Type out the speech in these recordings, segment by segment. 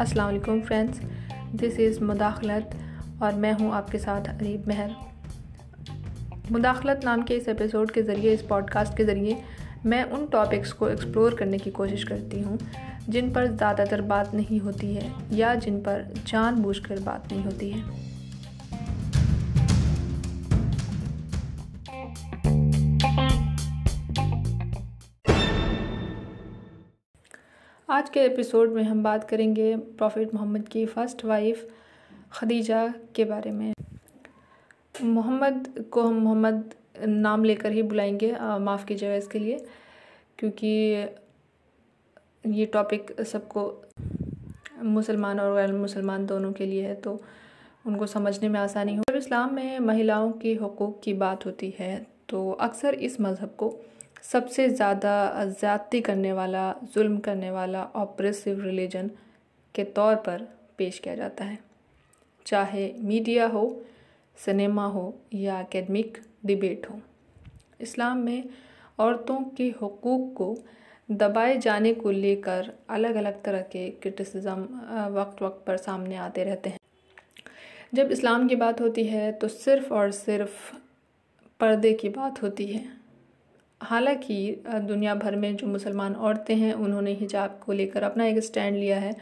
अस्सलाम वालेकुम friends this is मुदाखलत और मैं हूँ आपके साथ अरीब महर। मुदाखलत नाम के इस एपिसोड के ज़रिए, इस पॉडकास्ट के ज़रिए मैं उन टॉपिक्स को एक्सप्लोर करने की कोशिश करती हूँ, जिन पर ज़्यादातर बात नहीं होती है या जिन पर जानबूझकर बात नहीं होती है। आज के एपिसोड में हम बात करेंगे प्रॉफिट मोहम्मद की फ़र्स्ट वाइफ खदीजा के बारे में। मोहम्मद को हम मोहम्मद नाम लेकर ही बुलाएँगे माफ़ कीजिएगा इसके लिए, क्योंकि ये टॉपिक सबको मुसलमान और गैर मुसलमान दोनों के लिए है तो उनको समझने में आसानी हो। जब इस्लाम में महिलाओं के हकूक़ की बात होती है तो अक्सर इस मज़हब को सबसे ज़्यादा ज़्यादती करने वाला, जुल्म करने वाला ऑपरेसिव रिलीजन के तौर पर पेश किया जाता है। चाहे मीडिया हो सिनेमा हो या एकेडमिक डिबेट हो। इस्लाम में औरतों के हकूक़ को दबाए जाने को लेकर अलग अलग तरह के क्रिटिसिज्म वक्त वक्त पर सामने आते रहते हैं। जब इस्लाम की बात होती है तो सिर्फ़ और सिर्फ़ पर्दे की बात होती है। हालाँकि दुनिया भर में जो मुसलमान औरतें हैं, उन्होंने हिजाब को लेकर अपना एक स्टैंड लिया है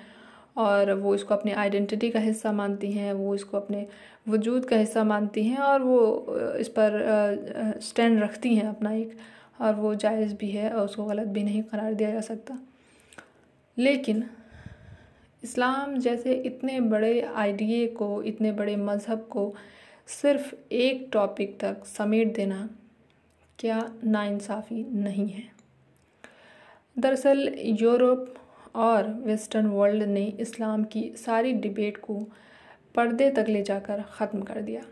और वो इसको अपने आइडेंटिटी का हिस्सा मानती हैं, वो इसको अपने वजूद का हिस्सा मानती हैं और वो इस पर स्टैंड रखती हैं अपना एक और वो जायज़ भी है और उसको गलत भी नहीं करार दिया जा सकता। लेकिन इस्लाम जैसे इतने बड़े आइडिए को, इतने बड़े मज़हब को सिर्फ़ एक टॉपिक तक समेट देना क्या नाइंसाफ़ी नहीं है। दरअसल यूरोप और वेस्टर्न वर्ल्ड ने इस्लाम की सारी डिबेट को पर्दे तक ले जाकर ख़त्म कर दिया।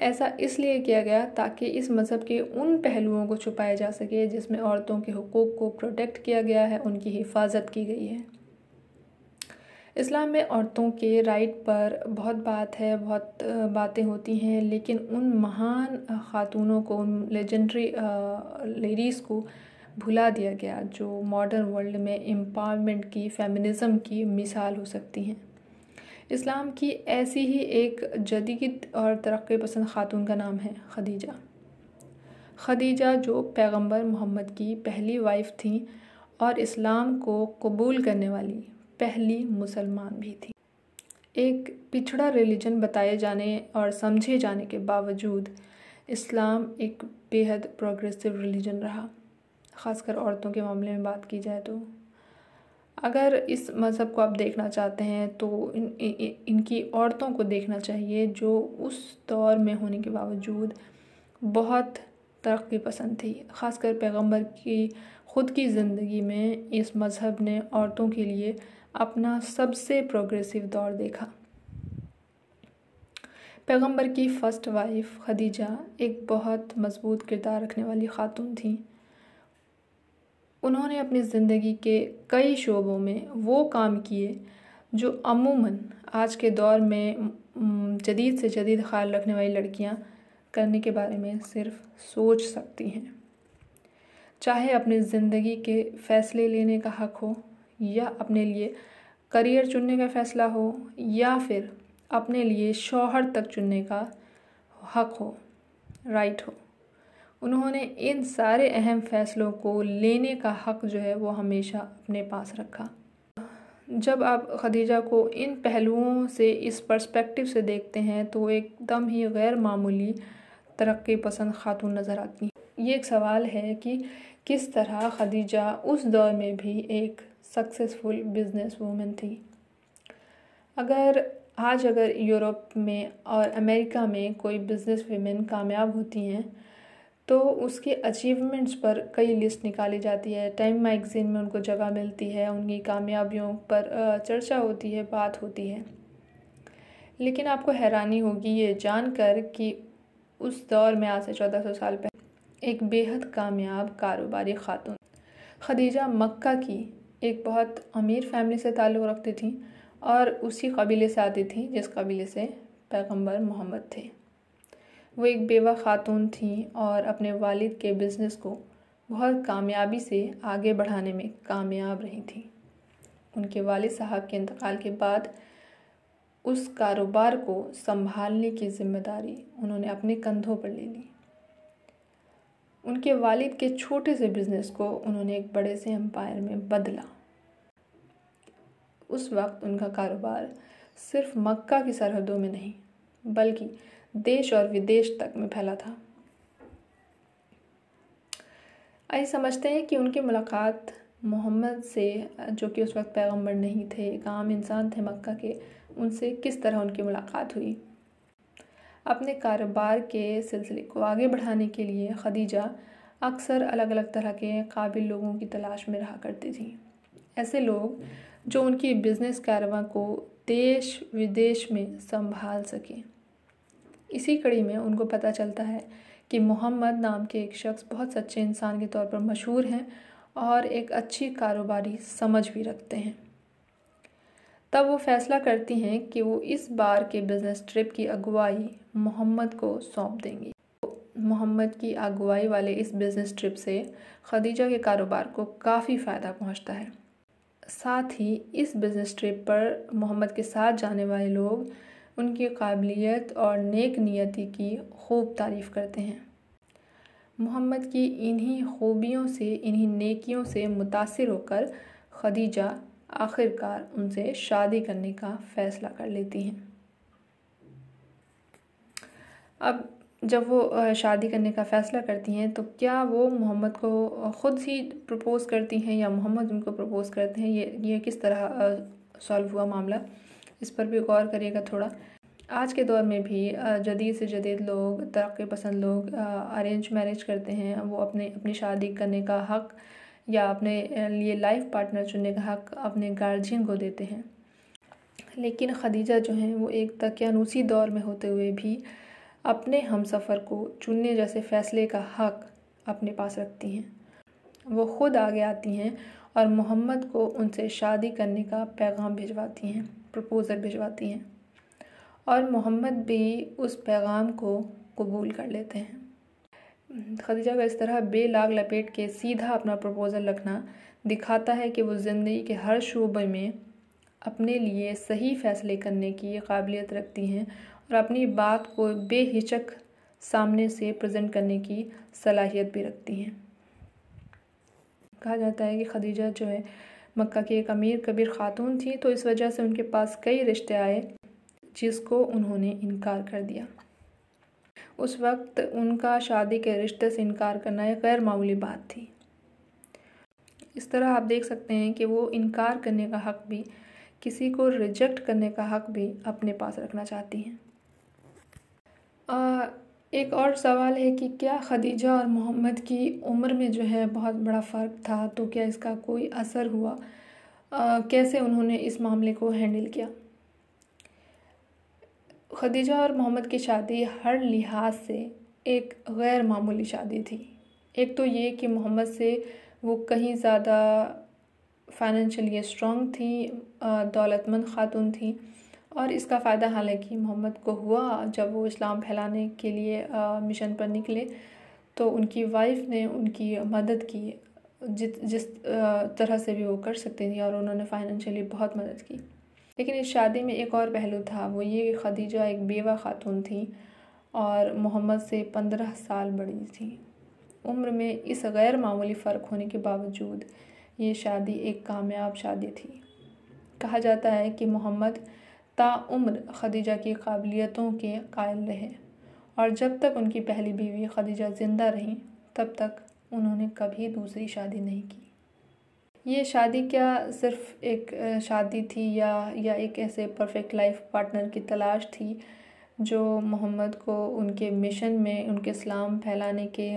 ऐसा इसलिए किया गया ताकि इस मज़हब के उन पहलुओं को छुपाया जा सके जिसमें औरतों के हकूक़ को प्रोटेक्ट किया गया है, उनकी हिफाजत की गई है। इस्लाम में औरतों के राइट पर बहुत बात है, बहुत बातें होती हैं, लेकिन उन महान ख़ातूनों को, उन लेजेंडरी लेडीज़ को भुला दिया गया, जो मॉडर्न वर्ल्ड में एम्पावरमेंट की फेमिनिज़म की मिसाल हो सकती हैं। इस्लाम की ऐसी ही एक जदीद और तरक्की पसंद ख़ातून का नाम है, खदीजा। खदीजा जो पैगंबर मोहम्मद की पहली वाइफ थी और इस्लाम को कबूल करने वाली पहली मुसलमान भी थी। एक पिछड़ा रिलीजन बताए जाने और समझे जाने के बावजूद इस्लाम एक बेहद प्रोग्रेसिव रिलीजन रहा ख़ासकर औरतों के मामले में बात की जाए तो। अगर इस मज़हब को आप देखना चाहते हैं तो इन, इन इनकी औरतों को देखना चाहिए जो उस दौर में होने के बावजूद बहुत तरक्की पसंद थी। ख़ासकर पैगंबर की ख़ुद की ज़िंदगी में इस मज़हब ने औरतों के लिए अपना सबसे प्रोग्रेसिव दौर देखा। पैगंबर की फ़र्स्ट वाइफ खदीजा एक बहुत मज़बूत किरदार रखने वाली ख़ातून थी। उन्होंने अपनी ज़िंदगी के कई शोबों में वो काम किए जो अमूमन आज के दौर में जदीद से जदीद ख्याल रखने वाली लड़कियाँ करने के बारे में सिर्फ़ सोच सकती हैं। चाहे अपनी ज़िंदगी के फ़ैसले लेने का हक हो या अपने लिए करियर चुनने का फ़ैसला हो या फिर अपने लिए शौहर तक चुनने का हक हो राइट हो। उन्होंने इन सारे अहम फ़ैसलों को लेने का हक जो है वो हमेशा अपने पास रखा। जब आप खदीजा को इन पहलुओं से, इस पर्सपेक्टिव से देखते हैं तो एकदम ही गैर मामूली तरक्की पसंद खातून नज़र आती हैं। ये एक सवाल है कि किस तरह खदीजा उस दौर में भी एक सक्सेसफुल बिज़नेस वूमेन थी अगर, आज अगर यूरोप में और अमेरिका में कोई बिज़नेस वीमेन कामयाब होती हैं तो उसके अचीवमेंट्स पर कई लिस्ट निकाली जाती है। टाइम मैगज़ीन में उनको जगह मिलती है, उनकी कामयाबियों पर चर्चा होती है, बात होती है। लेकिन आपको हैरानी होगी ये जानकर कि उस दौर में आज से चौदह सौ साल पहले एक बेहद कामयाब कारोबारी खातून, खदीजा मक्का की एक बहुत अमीर फैमिली से ताल्लुक़ रखती थी और उसी कबीले से आती थी जिस कबीले से पैगंबर मोहम्मद थे। वो एक बेवा खातून थी और अपने वालिद के बिज़नेस को बहुत कामयाबी से आगे बढ़ाने में कामयाब रही थी। उनके वालिद साहब के इंतकाल के बाद उस कारोबार को संभालने की ज़िम्मेदारी उन्होंने अपने कंधों पर ले ली। उनके वालिद के छोटे से बिज़नेस को उन्होंने एक बड़े से एम्पायर में बदला। उस वक्त उनका कारोबार सिर्फ़ मक्का की सरहदों में नहीं, बल्कि देश और विदेश तक में फैला था। आइए समझते हैं कि उनकी मुलाकात मोहम्मद से, जो कि उस वक्त पैगंबर नहीं थे, एक आम इंसान थे मक्का के, उनसे किस तरह उनकी मुलाकात हुई? अपने कारोबार के सिलसिले को आगे बढ़ाने के लिए खदीजा अक्सर अलग अलग तरह के काबिल लोगों की तलाश में रहा करती थी। ऐसे लोग जो उनकी बिज़नेस कारवा को देश, विदेश में संभाल सकें। इसी कड़ी में उनको पता चलता है कि मोहम्मद नाम के एक शख्स बहुत सच्चे इंसान के तौर पर मशहूर हैं और एक अच्छी कारोबारी समझ भी रखते हैं। तब वो फैसला करती हैं कि वो इस बार के बिज़नेस ट्रिप की अगुवाई मोहम्मद को सौंप देंगी। मोहम्मद की अगुवाई वाले इस बिज़नेस ट्रिप से खदीजा के कारोबार को काफ़ी फ़ायदा पहुँचता है। साथ ही इस बिज़नेस ट्रिप पर मोहम्मद के साथ जाने वाले लोग उनकी काबिलियत और नेक नियति की खूब तारीफ़ करते हैं। मोहम्मद की इन्हीं खूबियों से, इन्हीं नेकियों से मुतासर होकर खदीजा आखिरकार उनसे शादी करने का फ़ैसला कर लेती हैं। अब जब वो शादी करने का फ़ैसला करती हैं तो क्या वो मोहम्मद को ख़ुद ही प्रपोज़ करती हैं या मोहम्मद उनको प्रपोज़ करते हैं? ये ये किस तरह सॉल्व हुआ मामला? इस पर भी गौर करिएगा थोड़ा। आज के दौर में भी जदीद से जदीद लोग, तरक्की पसंद लोग अरेंज मैरिज करते हैं। वो अपने, अपनी शादी करने का हक़ या अपने लिए लाइफ पार्टनर चुनने का हक़ अपने गार्जियन को देते हैं। लेकिन खदीजा जो हैं, वो एक तकियानूसी दौर में होते हुए भी अपने हम सफ़र को चुनने जैसे फ़ैसले का हक़ अपने पास रखती हैं। वो ख़ुद आगे आती हैं और मोहम्मद को उनसे शादी करने का पैगाम भिजवाती हैं प्रपोज़ल भिजवाती हैं। और मोहम्मद भी उस पैगाम को कबूल कर लेते हैं। खदीजा का इस तरह बेलाग लपेट के सीधा अपना प्रपोज़ल रखना दिखाता है कि वो ज़िंदगी के हर शोबे में अपने लिए सही फ़ैसले करने की काबिलियत रखती हैं और अपनी बात को बेहिचक सामने से प्रेजेंट करने की सलाहियत भी रखती हैं। कहा जाता है कि खदीजा जो है, मक्का की एक अमीर कबीर ख़ातून थी तो इस वजह से उनके पास कई रिश्ते आए, जिसको उन्होंने इनकार कर दिया। उस वक्त उनका शादी के रिश्ते से इनकार करना एक गैर मामूली बात थी। इस तरह आप देख सकते हैं कि वो इनकार करने का हक़ भी, किसी को रिजेक्ट करने का हक़ भी अपने पास रखना चाहती हैं। एक और सवाल है कि क्या खदीजा और मोहम्मद की उम्र में जो है बहुत बड़ा फ़र्क था? तो क्या इसका कोई असर हुआ? कैसे उन्होंने इस मामले को हैंडल किया? खदीजा और मोहम्मद की शादी हर लिहाज से एक गैर मामूली शादी थी। एक तो ये कि मोहम्मद से वो कहीं ज़्यादा फाइनेंशियली स्ट्रॉन्ग थी दौलतमंद ख़ातून थी। और इसका फ़ायदा हालाँकि मोहम्मद को हुआ जब वो इस्लाम फैलाने के लिए मिशन पर निकले तो उनकी वाइफ ने उनकी मदद की, जित, जिस तरह से भी वो कर सकती थी और उन्होंने फाइनेंशियली बहुत मदद की। लेकिन इस शादी में एक और पहलू था, वो ये खदीजा एक बेवा खातून थी और मोहम्मद से पंद्रह साल बड़ी थी। उम्र में इस गैर मामूली फ़र्क होने के बावजूद ये शादी एक कामयाब शादी थी। कहा जाता है कि मोहम्मद ताउम्र खदीजा की काबिलियतों के कायल रहे और जब तक उनकी पहली बीवी खदीजा ज़िंदा रहीं, तब तक उन्होंने कभी दूसरी शादी नहीं की। ये शादी क्या सिर्फ़ एक शादी थी या या एक ऐसे परफेक्ट लाइफ पार्टनर की तलाश थी जो मोहम्मद को उनके मिशन में, उनके इस्लाम फैलाने के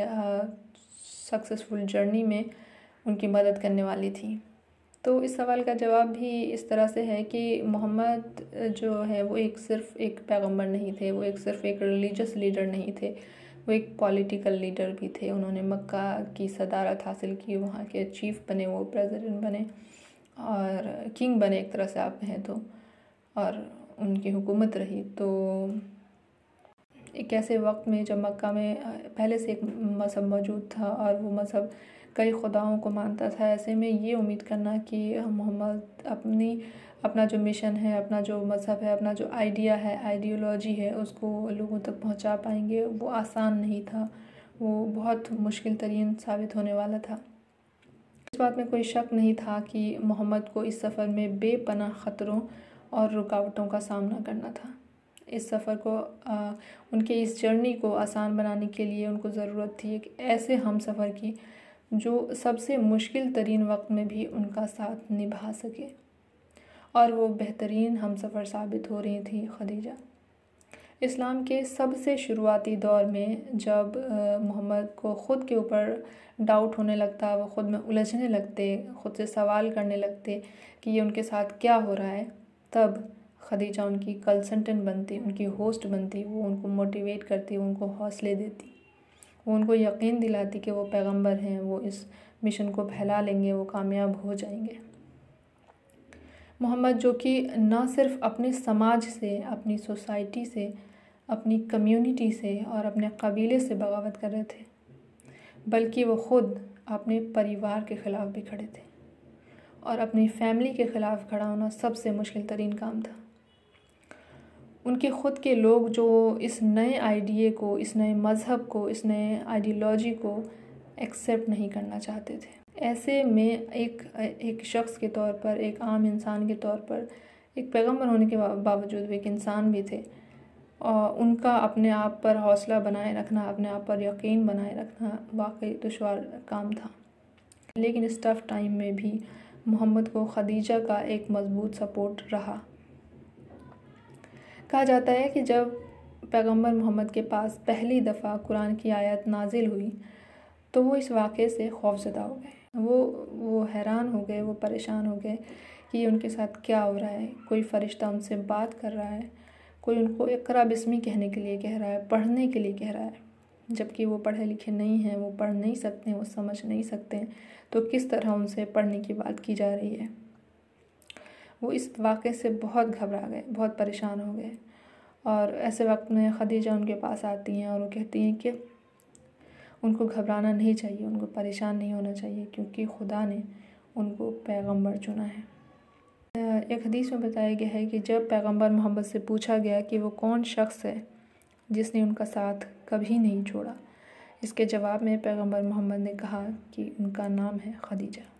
सक्सेसफुल जर्नी में उनकी मदद करने वाली थी? तो इस सवाल का जवाब भी इस तरह से है कि मोहम्मद जो है, वो एक सिर्फ़ एक पैगंबर नहीं थे, वो एक सिर्फ़ एक रिलीजियस लीडर नहीं थे, वो एक पॉलिटिकल लीडर भी थे। उन्होंने मक्का की सदारत हासिल की, वहाँ के चीफ बने, वो प्रेसिडेंट बने और किंग बने एक तरह से आप कहें तो और उनकी हुकूमत रही। तो एक ऐसे वक्त में जब मक्का में पहले से एक मज़हब मौजूद था और वो मज़हब कई खुदाओं को मानता था। ऐसे में ये उम्मीद करना कि मोहम्मद अपनी अपना जो मिशन है अपना जो मज़हब है अपना जो आइडिया है आइडियोलॉजी है उसको लोगों तक पहुँचा पाएँगे वो आसान नहीं था। वो बहुत मुश्किल तरीन साबित होने वाला था। इस बात में कोई शक नहीं था कि मोहम्मद को इस सफ़र में बेपनाह ख़तरों और रुकावटों का सामना करना था। इस सफ़र को आ, उनके इस जर्नी को आसान बनाने के लिए उनको ज़रूरत थी एक ऐसे हम सफ़र की जो सबसे मुश्किल तरीन वक्त में भी उनका साथ निभा सके। और वो बेहतरीन हम सफ़र साबित हो रही थी, खदीजा। इस्लाम के सबसे शुरुआती दौर में जब मोहम्मद को ख़ुद के ऊपर डाउट होने लगता, वो ख़ुद में उलझने लगते, ख़ुद से सवाल करने लगते कि ये उनके साथ क्या हो रहा है, तब खदीजा उनकी कंसल्टेंट बनती, उनकी होस्ट बनती, वो उनको मोटिवेट करती उनको हौसले देती। वो उनको यकीन दिलाती कि वो पैगंबर हैं, वो इस मिशन को फैला लेंगे, वो कामयाब हो जाएँगे। मोहम्मद, जो कि ना सिर्फ़ अपने समाज से, अपनी सोसाइटी से, अपनी कम्युनिटी से और अपने कबीले से बगावत कर रहे थे, बल्कि वो ख़ुद अपने परिवार के ख़िलाफ़ भी खड़े थे और अपनी फैमिली के ख़िलाफ़ खड़ा होना सबसे मुश्किल तरीन काम था। उनके ख़ुद के लोग जो इस नए आइडिए को, इस नए मज़हब को, इस नए आइडियोलॉजी को एक्सेप्ट नहीं करना चाहते थे। ऐसे में एक एक शख्स के तौर पर, एक आम इंसान के तौर पर, एक पैगंबर होने के बावजूद भी एक इंसान भी थे। और उनका अपने आप पर हौसला बनाए रखना, अपने आप पर यकीन बनाए रखना वाकई दुशवार काम था। लेकिन इस टफ़ टाइम में भी मोहम्मद को खदीजा का एक मज़बूत सपोर्ट रहा। कहा जाता है कि जब पैगंबर मोहम्मद के पास पहली दफ़ा कुरान की आयत नाजिल हुई तो वो इस वाक़े से खौफजदा हो गए। वो वो हैरान हो गए, वो परेशान हो गए कि उनके साथ क्या हो रहा है। कोई फ़रिश्ता उनसे बात कर रहा है, कोई उनको इकरा बिस्मी कहने के लिए कह रहा है, पढ़ने के लिए कह रहा है। जबकि वो पढ़े लिखे नहीं हैं, वो पढ़ नहीं सकते, वो समझ नहीं सकते तो किस तरह उनसे पढ़ने की बात की जा रही है? वो इस वाक़े से बहुत घबरा गए, बहुत परेशान हो गए। और ऐसे वक्त में खदीजा उनके पास आती हैं और वो कहती हैं कि उनको घबराना नहीं चाहिए, उनको परेशान नहीं होना चाहिए क्योंकि खुदा ने उनको पैगंबर चुना है। एक हदीस में बताया गया है कि जब पैगंबर मोहम्मद से पूछा गया कि वो कौन शख्स है जिसने उनका साथ कभी नहीं छोड़ा, इसके जवाब में पैगंबर मोहम्मद ने कहा कि उनका नाम है खदीजा।